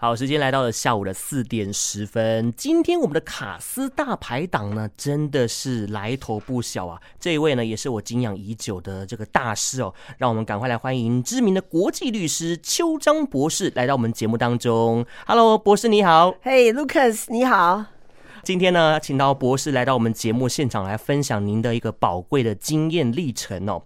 好，时间来到了下午的四点十分。今天我们的卡斯大排档呢，真的是来头不小啊！这一位呢，也是我敬仰已久的这个大师哦。让我们赶快来欢迎知名的国际律师邱章博士来到我们节目当中。Hello，博士你好。Hey Lucas，你好。今天呢，请到博士来到我们节目现场来分享您的一个宝贵的经验历程哦。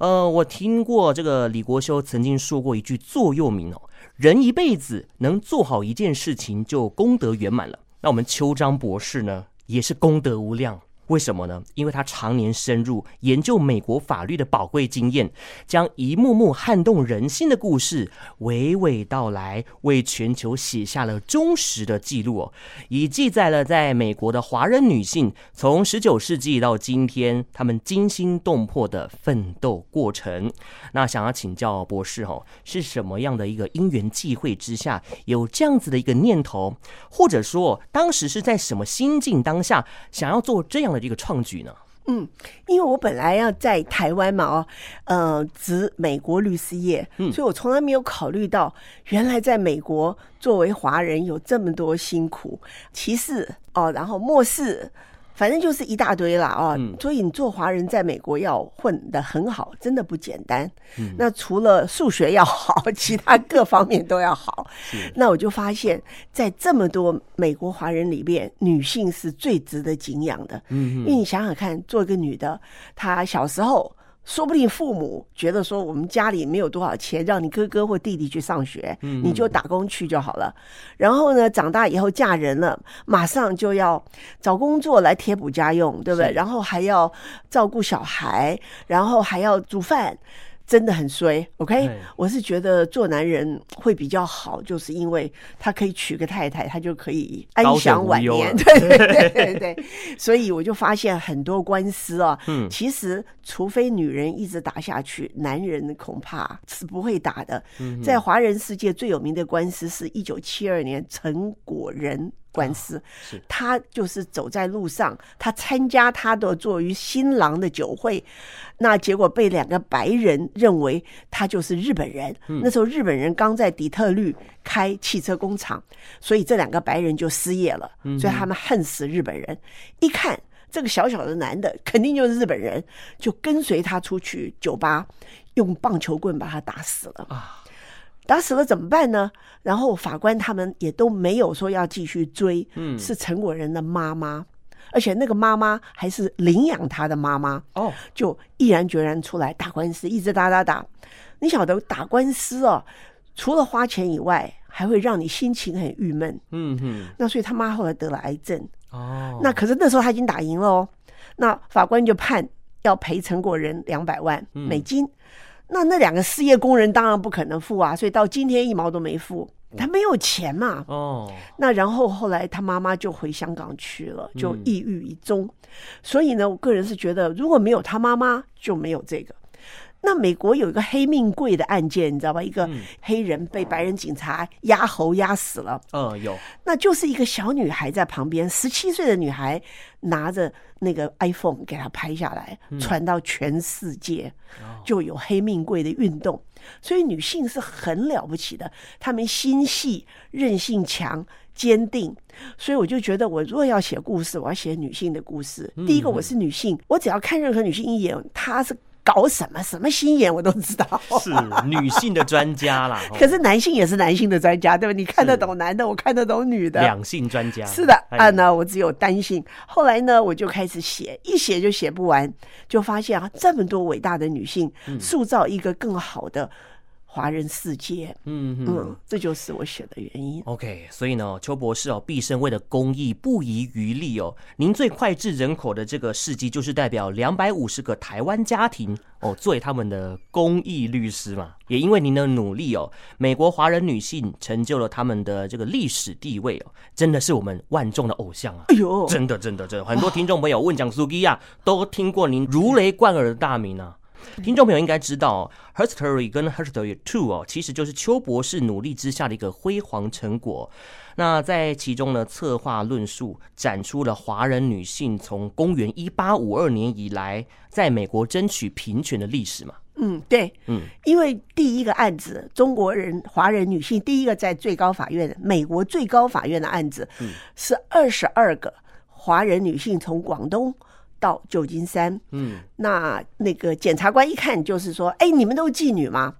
呃，我听过这个李国修曾经说过一句座右铭哦。人一辈子能做好一件事情，就功德圆满了。那我们邱彰博士呢，也是功德无量。为什么呢？因为他常年深入研究美国法律的宝贵经验，将一幕幕撼动人心的故事娓娓道来，为全球写下了忠实的记录哦，以记载了在美国的华人女性从十九世纪到今天，她们惊心动魄的奋斗过程。那想要请教博士哦，是什么样的一个因缘际会之下有这样子的一个念头，或者说当时是在什么心境当下想要做这样的？一个创举呢？嗯，因为我本来要在台湾嘛，哦，呃，指美国律师业，嗯，所以我从来没有考虑到，原来在美国作为华人有这么多辛苦、歧视哦，然后漠视。反正就是一大堆啦啊，嗯、所以你做华人在美国要混得很好，真的不简单。嗯、那除了数学要好，其他各方面都要好。那我就发现，在这么多美国华人里边，女性是最值得敬仰的。嗯哼，因为你想想看，做一个女的，她小时候。说不定父母觉得说，我们家里没有多少钱，让你哥哥或弟弟去上学，你就打工去就好了。然后呢，长大以后嫁人了，马上就要找工作来贴补家用，对不对？然后还要照顾小孩，然后还要煮饭。真的很衰，OK？我是觉得做男人会比较好，就是因为他可以娶个太太，他就可以安享晚年。对对对对对，所以我就发现很多官司啊，嗯，其实除非女人一直打下去，男人恐怕是不会打的。嗯、在华人世界最有名的官司是一九七二年陈果仁。官司，他就是走在路上，他参加他的作为新郎的酒会，那结果被两个白人认为他就是日本人。嗯、那时候日本人刚在底特律开汽车工厂，所以这两个白人就失业了，嗯、所以他们恨死日本人。一看这个小小的男的肯定就是日本人，就跟随他出去酒吧，用棒球棍把他打死了啊。打死了怎么办呢？然后法官他们也都没有说要继续追，嗯，是陈果仁的妈妈，而且那个妈妈还是领养他的妈妈哦，就毅然决然出来打官司，一直打打打。你晓得打官司哦，除了花钱以外，还会让你心情很郁闷，嗯哼。那所以他妈后来得了癌症哦，那可是那时候他已经打赢了哦，那法官就判要赔陈果仁两百万美金。嗯那那两个失业工人当然不可能付啊，所以到今天一毛都没付，他没有钱嘛。哦，那然后后来他妈妈就回香港去了，就抑郁一终。嗯、所以呢，我个人是觉得，如果没有他妈妈，就没有这个。那美国有一个黑命贵的案件，你知道吧？一个黑人被白人警察压喉压死了。嗯，有。那就是一个小女孩在旁边，十七岁的女孩拿着那个 iPhone 给她拍下来，传到全世界，就有黑命贵的运动。所以女性是很了不起的，她们心细、韧性强、坚定。所以我就觉得，我如果要写故事，我要写女性的故事。第一个，我是女性，我只要看任何女性一眼，她是。搞什么什么心眼我都知道，是女性的专家啦。可是男性也是男性的专家，对吧？你看得懂男的，我看得懂女的，两性专家。是的，啊，那我只有单性。后来呢，我就开始写，一写就写不完，就发现啊，这么多伟大的女性，塑造一个更好的。华人世界，嗯哼嗯，这就是我写的原因。OK，所以呢，邱博士哦，毕生为了公益不遗余力哦。您最脍炙人口的这个事迹，就是代表两百五十个台湾家庭哦，作为他们的公益律师嘛。也因为您的努力哦，美国华人女性成就了他们的这个历史地位哦，真的是我们万众的偶像啊！哎呦，真的真的真的，很多听众朋友问讲苏基亚都听过您如雷贯耳的大名啊。听众朋友应该知道，Herstory 跟 Herstory Two 哦，其实就是邱博士努力之下的一个辉煌成果。那在其中呢，策划论述展出了华人女性从公元一八五二年以来在美国争取平权的历史嘛。嗯，对，嗯，因为第一个案子，中国人华人女性第一个在最高法院，美国最高法院的案子，嗯是二十二个华人女性从广东到旧金山，嗯，那那个检察官一看就是说，哎，你们都是妓女吗？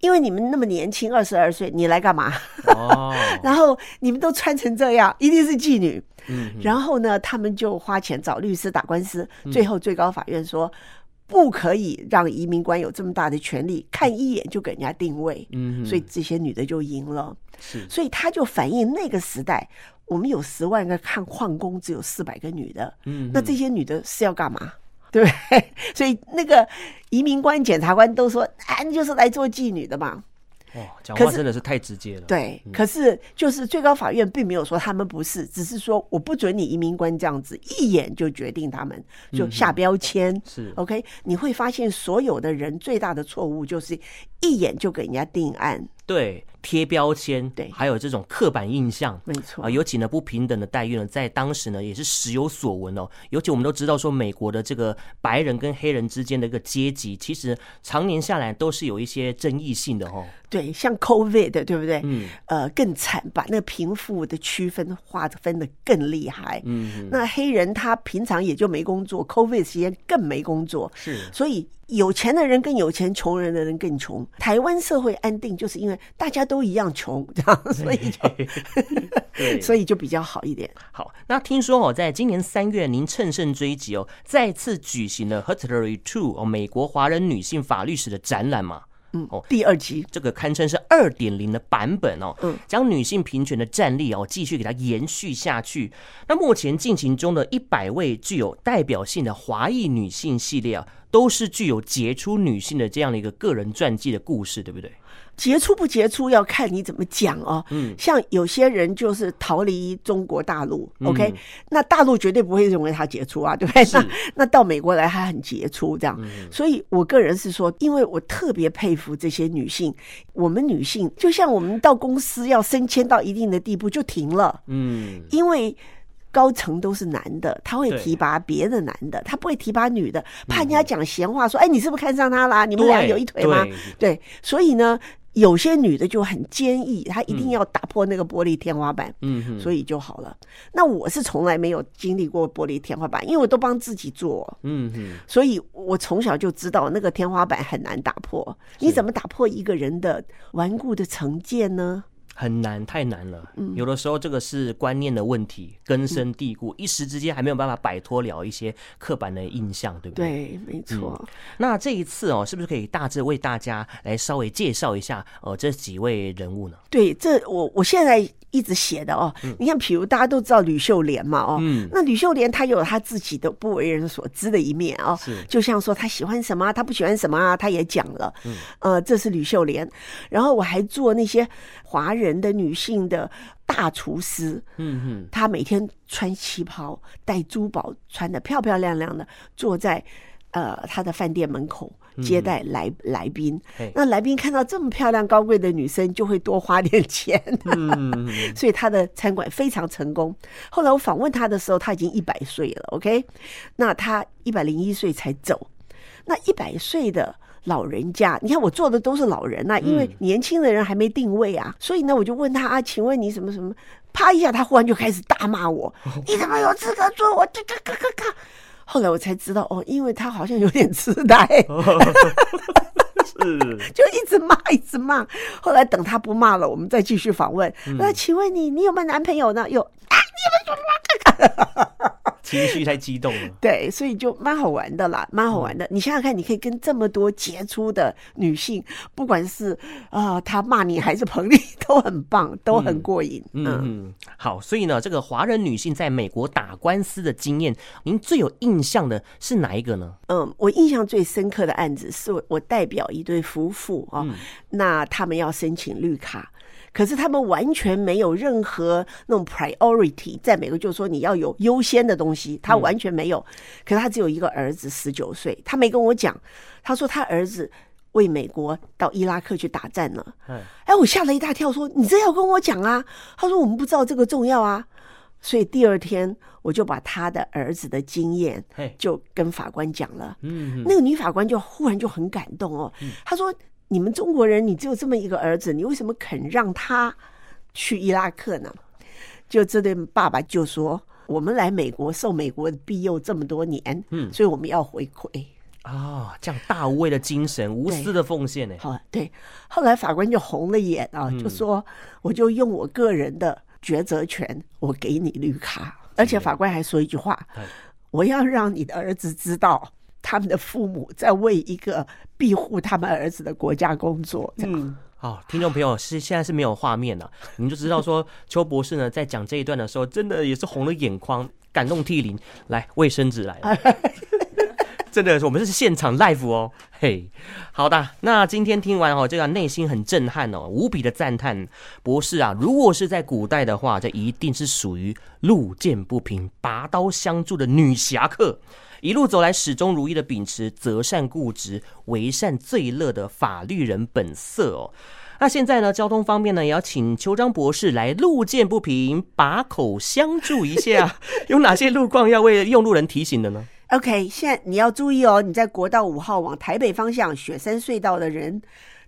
因为你们那么年轻，二十二岁，你来干嘛？哦，然后你们都穿成这样，一定是妓女。嗯，然后呢，他们就花钱找律师打官司，最后最高法院说。不可以让移民官有这么大的权利，看一眼就给人家定位，嗯，所以这些女的就赢了，是，所以他就反映那个时代，我们有十万个看矿工，只有四百个女的，嗯，那这些女的是要干嘛？对，所以那个移民官、检察官都说，啊，你就是来做妓女的嘛。哦，讲话真的是太直接了。对，嗯、可是就是最高法院并没有说他们不是，只是说我不准你移民官这样子一眼就决定他们，就下标签。嗯、是 OK，你会发现所有的人最大的错误就是一眼就给人家定案。对。贴标签，对，还有这种刻板印象，没错啊，尤其呢不平等的待遇呢，在当时呢也是时有所闻哦。尤其我们都知道说，美国的这个白人跟黑人之间的一个阶级，其实常年下来都是有一些争议性的哦。对，像 COVID 对不对？嗯，呃，更惨，把那个贫富的区分划分的更厉害。嗯，那黑人他平常也就没工作，COVID 时间更没工作，是，所以有钱的人更有钱，穷人的人更穷。台湾社会安定，就是因为大家都一样穷，这样，所以就，所以就比较好一点。好，那听说哦，在今年三月，您乘胜追击哦，再次举行了 h e t l e r y Two 哦，美国华人女性法律史的展览嘛。嗯哦，第二集这个堪称是二点零的版本哦，嗯，将女性平权的战力哦继续给它延续下去。那目前进行中的一百位具有代表性的华裔女性系列啊，都是具有杰出女性的这样的一个个人传记的故事，对不对？杰出不杰出要看你怎么讲哦。嗯，像有些人就是逃离中国大陆，嗯，OK，那大陆绝对不会认为他杰出啊，对不对？那 那到美国来还很杰出这样。嗯，所以我个人是说，因为我特别佩服这些女性。我们女性就像我们到公司要升迁到一定的地步就停了，嗯，因为高层都是男的，他会提拔别的男的，他不会提拔女的，怕人家讲闲话说，哎，你是不是看上他啦？你们俩有一腿吗？对，所以呢。有些女的就很坚毅，她一定要打破那个玻璃天花板，嗯，所以就好了。那我是从来没有经历过玻璃天花板，因为我都帮自己做，嗯嗯，所以我从小就知道那个天花板很难打破。你怎么打破一个人的顽固的成见呢？很难，太难了。有的时候这个是观念的问题，根深蒂固，一时之间还没有办法摆脱了一些刻板的印象，对不对？对，没错。嗯，那这一次哦，是不是可以大致为大家来稍微介绍一下呃这几位人物呢？对，这我我现在。一直写的哦，你看，比如大家都知道吕秀莲嘛，哦，嗯，那吕秀莲她有她自己的不为人所知的一面哦，是，就像说她喜欢什么，她不喜欢什么啊，她也讲了，嗯，呃，这是吕秀莲。然后我还做那些华人的女性的大厨师，嗯哼，她每天穿旗袍，戴珠宝，穿的漂漂亮亮的，坐在呃她的饭店门口。接待来来宾，那来宾看到这么漂亮高贵的女生，就会多花点钱，嗯，所以他的餐馆非常成功。后来我访问他的时候，他已经一百岁了，OK，那他一百零一岁才走。那一百岁的老人家，你看我做的都是老人呐，因为年轻的人还没定位啊，所以呢，我就问他啊，请问你什么什么？啪一下，他忽然就开始大骂我，你怎么有资格做我这个咔咔咔？后来我才知道哦，因为他好像有点痴呆，是就一直骂，一直骂。后来等他不骂了，我们再继续访问。那、嗯、请问你，你有没有男朋友呢？有啊，你们说嘛？情绪太激动了，对，所以就蛮好玩的啦，蛮好玩的。你想想看，你可以跟这么多杰出的女性，不管是啊，她骂你还是捧你，都很棒，都很过瘾。嗯嗯，好，所以呢，这个华人女性在美国打官司的经验，您最有印象的是哪一个呢？嗯，我印象最深刻的案子是我代表一对夫妇啊，那他们要申请绿卡。可是他们完全没有任何那种 priority，在美国就是说你要有优先的东西，他完全没有。可是他只有一个儿子，十九岁，他没跟我讲。他说他儿子为美国到伊拉克去打战了。哎，我吓了一大跳，说你这要跟我讲啊？他说我们不知道这个重要啊。所以第二天我就把他的儿子的经验，就跟法官讲了。嗯，那个女法官就忽然就很感动哦。她说：“你们中国人，你只有这么一个儿子，你为什么肯让他去伊拉克呢？”就这对爸爸就说：“我们来美国受美国的庇佑这么多年，嗯，所以我们要回馈。”啊，这样大无畏的精神，无私的奉献呢？好，对。后来法官就红了眼啊，就说：“我就用我个人的。”抉择权，我给你绿卡，而且法官还说一句话：我要让你的儿子知道，他们的父母在为一个庇护他们儿子的国家工作。嗯，好，听众朋友是现在是没有画面了，你就知道说邱博士呢在讲这一段的时候，真的也是红了眼眶，感动涕零。来，卫生纸来了。真的，我们是现场 live 哦，嘿，好的，那今天听完哦，这个内心很震撼哦，无比的赞叹，博士啊，如果是在古代的话，这一定是属于路见不平拔刀相助的女侠客，一路走来始终如一的秉持择善固执、为善最乐的法律人本色哦。那现在呢，交通方面呢，也要请邱章博士来路见不平把口相助一下，有哪些路况要为用路人提醒的呢？OK，现在你要注意哦，你在国道五号往台北方向雪山隧道的人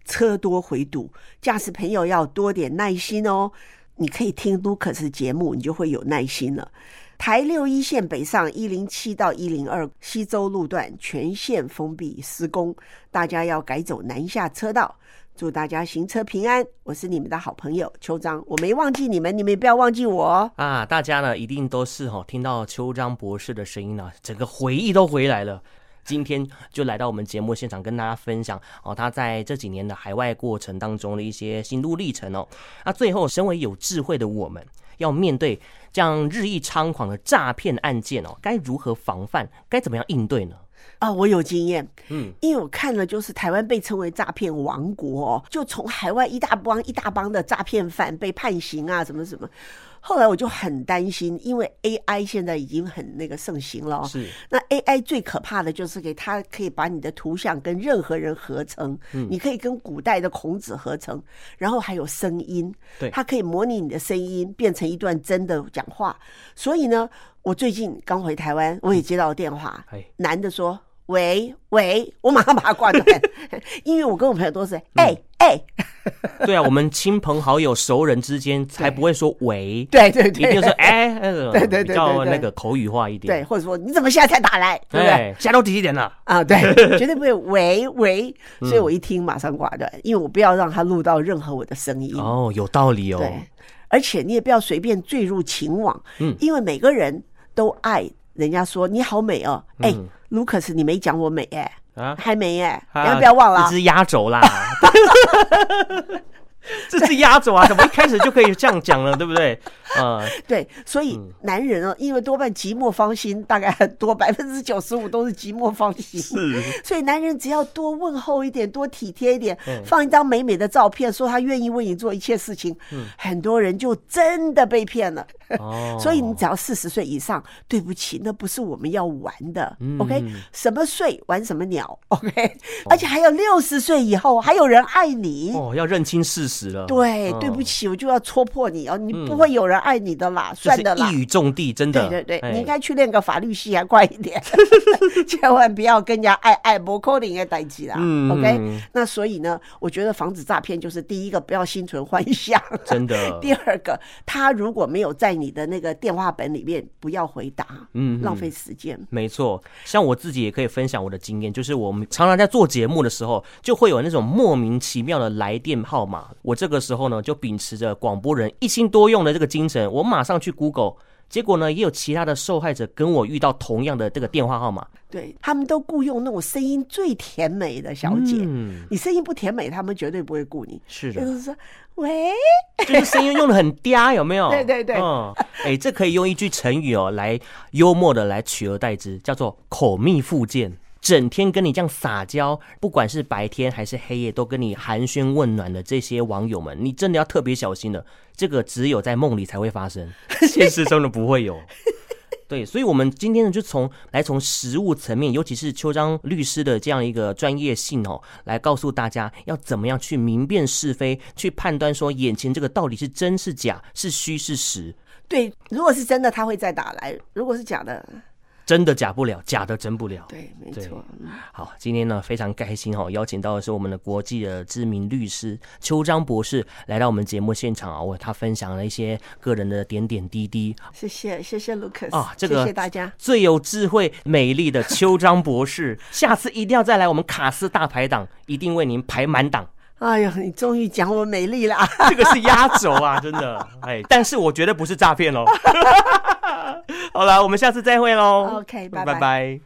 车多回堵，驾驶朋友要多点耐心哦。你可以听卢克斯节目，你就会有耐心了。台六一线北上一零七到一零二西周路段全线封闭施工，大家要改走南下车道。祝大家行车平安，我是你们的好朋友邱彰，我没忘记你们，你们也不要忘记我。啊！大家呢一定都是哈听到邱彰博士的声音呢，整个回忆都回来了。今天就来到我们节目现场，跟大家分享哦，他在这几年的海外过程当中的一些心路历程哦。那最后，身为有智慧的我们，要面对样日益猖狂的诈骗案件哦，该如何防范？该怎么样应对呢？啊、哦，我有经验，嗯，因为我看了，就是台湾被称为诈骗王国，哦，就从海外一大帮一大帮的诈骗犯被判刑啊，什么什么。后来我就很担心，因为 AI 现在已经很那个盛行了，是。那 AI 最可怕的就是给它可以把你的图像跟任何人合成，嗯，你可以跟古代的孔子合成，然后还有声音，对，它可以模拟你的声音变成一段真的讲话。所以呢，我最近刚回台湾，我也接到电话，嗯，男的说。喂喂，我马上把它挂断，因为我跟我朋友都是哎哎，对啊，我们亲朋好友、熟人之间才不会说喂，对对对，一定说哎，对对对，比较那个口语化一点，对，或者说你怎么现在才打来，对不对？现在都几点了？啊，对，绝对不会喂喂，所以我一听马上挂断，因为我不要让他录到任何我的声音。哦，有道理哦。对，而且你也不要随便坠入情网，嗯，因为每个人都爱人家说你好美哦，哎。卢克斯，你没讲我美哎、欸，啊，还没哎、欸，你要不要忘了？一只压轴啦。这是压轴啊！怎么一开始就可以这样讲了，对不对？啊、呃，对，所以男人哦，因为多半寂寞芳心，大概很多百分之九十五都是寂寞芳心。是，所以男人只要多问候一点，多体贴一点，放一张美美的照片，说他愿意为你做一切事情，嗯，很多人就真的被骗了。哦，所以你只要四十岁以上，对不起，那不是我们要玩的。嗯、OK，什么岁玩什么鸟。OK，而且还有六十岁以后还有人爱你。哦，要认清事实。死了，对，对不起，我就要戳破你哦，你不会有人爱你的啦，算的啦，一语中的，真的，对对对，你应该去练个法律系还快一点，千万不要跟人家爱爱不扣零的代志啦。OK，那所以呢，我觉得防止诈骗就是第一个，不要心存幻想，真的。第二个，他如果没有在你的那个电话本里面，不要回答，嗯，浪费时间。没错，像我自己也可以分享我的经验，就是我们常常在做节目的时候，就会有那种莫名其妙的来电号码。我这个时候呢，就秉持着广播人一心多用的这个精神，我马上去 Google，结果呢，也有其他的受害者跟我遇到同样的这个电话号码。对，他们都雇佣那种声音最甜美的小姐，嗯、你声音不甜美，他们绝对不会雇你。是的，就是说，喂，就是声音用的很嗲，有没有？对对对，嗯，哎、欸，这可以用一句成语哦，来幽默的来取而代之，叫做口蜜腹剑。整天跟你这样撒娇，不管是白天还是黑夜，都跟你寒暄问暖的这些网友们，你真的要特别小心了。这个只有在梦里才会发生，现实中的不会有。对，所以，我们今天呢，就从来从实物层面，尤其是邱彰律师的这样一个专业性哦，来告诉大家要怎么样去明辨是非，去判断说眼前这个到底是真是假，是虚是实。对，如果是真的，他会再打来；如果是假的。真的假不了，假的真不了。对，没错。好，今天呢非常开心哈，邀请到的是我们的国际的知名律师邱章博士来到我们节目现场啊，为他分享了一些个人的点点滴滴。谢谢，谢谢 Lucas 啊，这个谢谢大家。最有智慧、美丽的邱章博士，下次一定要再来我们卡斯大排档，一定为您排满档。哎呦，你终于讲我美丽了，这个是压轴啊，真的。哎，但是我觉得不是诈骗喽。好了，我们下次再会喽。OK，拜拜拜。